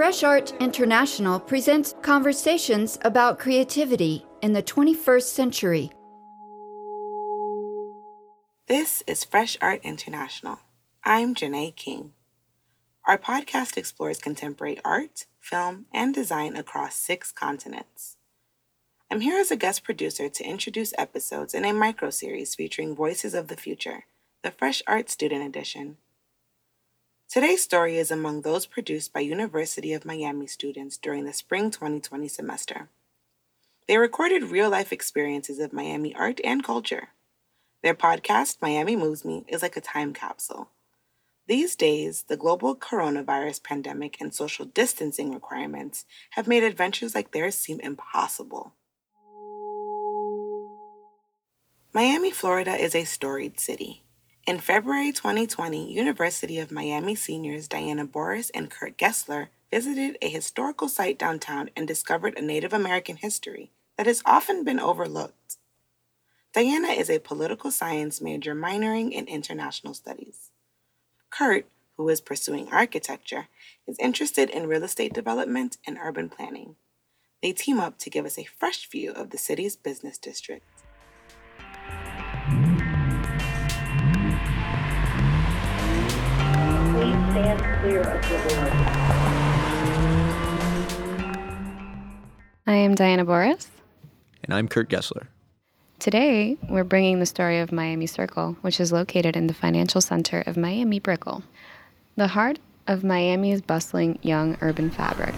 Fresh Art International presents conversations about creativity in the 21st century. This is Fresh Art International. I'm Janae King. Our podcast explores contemporary art, film, and design across six continents. I'm here as a guest producer to introduce episodes in a micro series featuring Voices of the Future, the Fresh Art Student Edition. Today's story is among those produced by University of Miami students during the spring 2020 semester. They recorded real life experiences of Miami art and culture. Their podcast, Miami Moves Me, is like a time capsule. These days, the global coronavirus pandemic and social distancing requirements have made adventures like theirs seem impossible. Miami, Florida is a storied city. In February 2020, University of Miami seniors Diana Borras and Kurt Gessler visited a historical site downtown and discovered a Native American history that has often been overlooked. Diana is a political science major minoring in international studies. Kurt, who is pursuing architecture, is interested in real estate development and urban planning. They team up to give us a fresh view of the city's business district. Stand clear of the board. I am Diana Borras. And I'm Kurt Gessler. Today, we're bringing the story of Miami Circle, which is located in the financial center of Miami Brickell, the heart of Miami's bustling young urban fabric.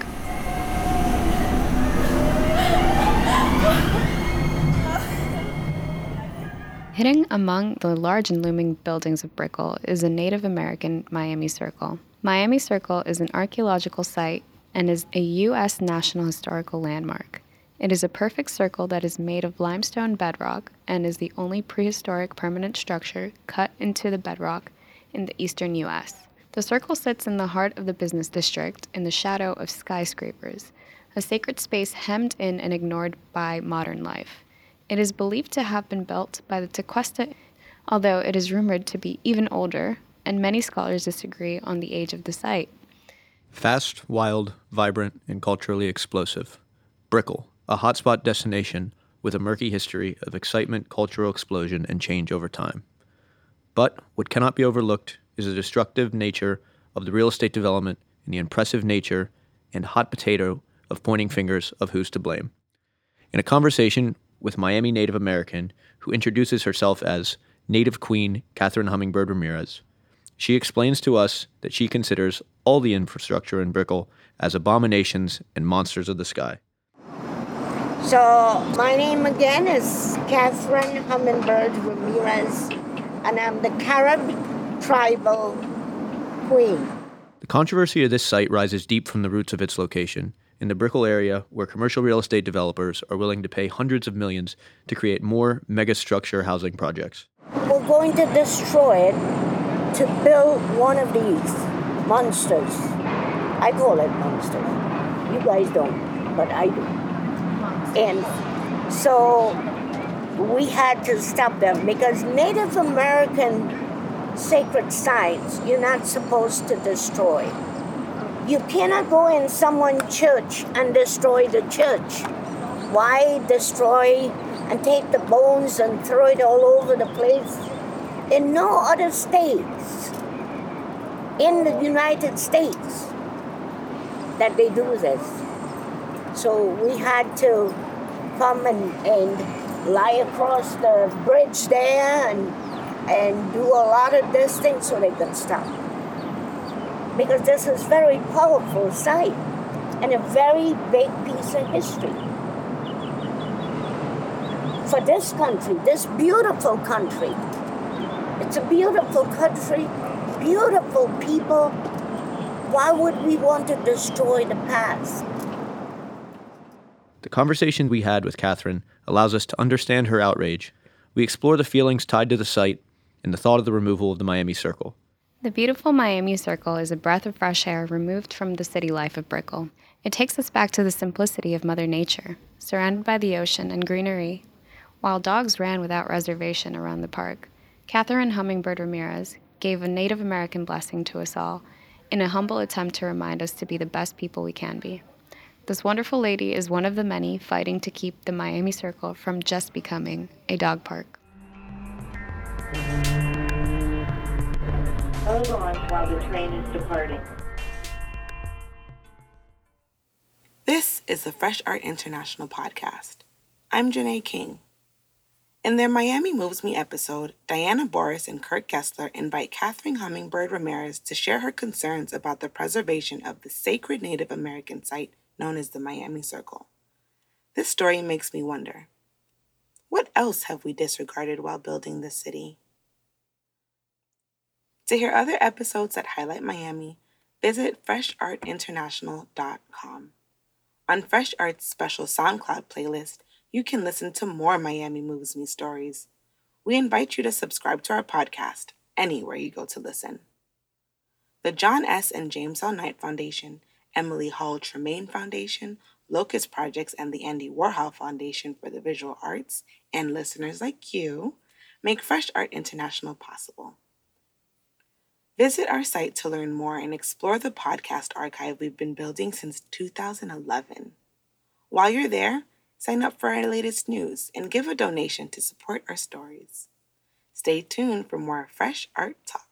Hidden among the large and looming buildings of Brickell is a Native American Miami Circle. Miami Circle is an archaeological site and is a U.S. National Historical Landmark. It is a perfect circle that is made of limestone bedrock and is the only prehistoric permanent structure cut into the bedrock in the eastern U.S. The circle sits in the heart of the business district in the shadow of skyscrapers, a sacred space hemmed in and ignored by modern life. It is believed to have been built by the Tequesta, although it is rumored to be even older, and many scholars disagree on the age of the site. Fast, wild, vibrant, and culturally explosive. Brickell, a hotspot destination with a murky history of excitement, cultural explosion, and change over time. But what cannot be overlooked is the destructive nature of the real estate development and the impressive nature and hot potato of pointing fingers of who's to blame. In a conversation with Miami Native American who introduces herself as Native Queen Catherine Hummingbird Ramirez. She explains to us that she considers all the infrastructure in Brickell as abominations and monsters of the sky. So, my name again is Catherine Hummingbird Ramirez, and I'm the Carib tribal queen. The controversy of this site rises deep from the roots of its location in the Brickell area where commercial real estate developers are willing to pay hundreds of millions to create more megastructure housing projects. We're going to destroy it to build one of these monsters. I call it monsters. You guys don't, but I do. And so we had to stop them because Native American sacred sites you're not supposed to destroy. You cannot go in someone's church and destroy the church. Why destroy and take the bones and throw it all over the place? In no other states in the United States that they do this. So we had to come and, and lie across the bridge there and and do a lot of this thing so they could stop because this is very powerful site and a very big piece of history for this country, this beautiful country. It's a beautiful country, beautiful people. Why would we want to destroy the past? The conversation we had with Catherine allows us to understand her outrage. We explore the feelings tied to the site and the thought of the removal of the Miami Circle. The beautiful Miami Circle is a breath of fresh air removed from the city life of Brickell. It takes us back to the simplicity of Mother Nature, surrounded by the ocean and greenery. While dogs ran without reservation around the park, Catherine Hummingbird Ramirez gave a Native American blessing to us all in a humble attempt to remind us to be the best people we can be. This wonderful lady is one of the many fighting to keep the Miami Circle from just becoming a dog park. On while the train is departing. This is the Fresh Art International podcast. I'm Janae King. In their Miami Moves Me episode, Diana Borras and Kurt Gessler invite Catherine Hummingbird Ramirez to share her concerns about the preservation of the sacred Native American site known as the Miami Circle. This story makes me wonder what else have we disregarded while building this city? To hear other episodes that highlight Miami, visit freshartinternational.com. On Fresh Art's special SoundCloud playlist, you can listen to more Miami Moves Me stories. We invite you to subscribe to our podcast anywhere you go to listen. The John S. and James L. Knight Foundation, Emily Hall Tremaine Foundation, Locust Projects, and the Andy Warhol Foundation for the Visual Arts, and listeners like you, make Fresh Art International possible. Visit our site to learn more and explore the podcast archive we've been building since 2011. While you're there, sign up for our latest news and give a donation to support our stories. Stay tuned for more fresh art talk.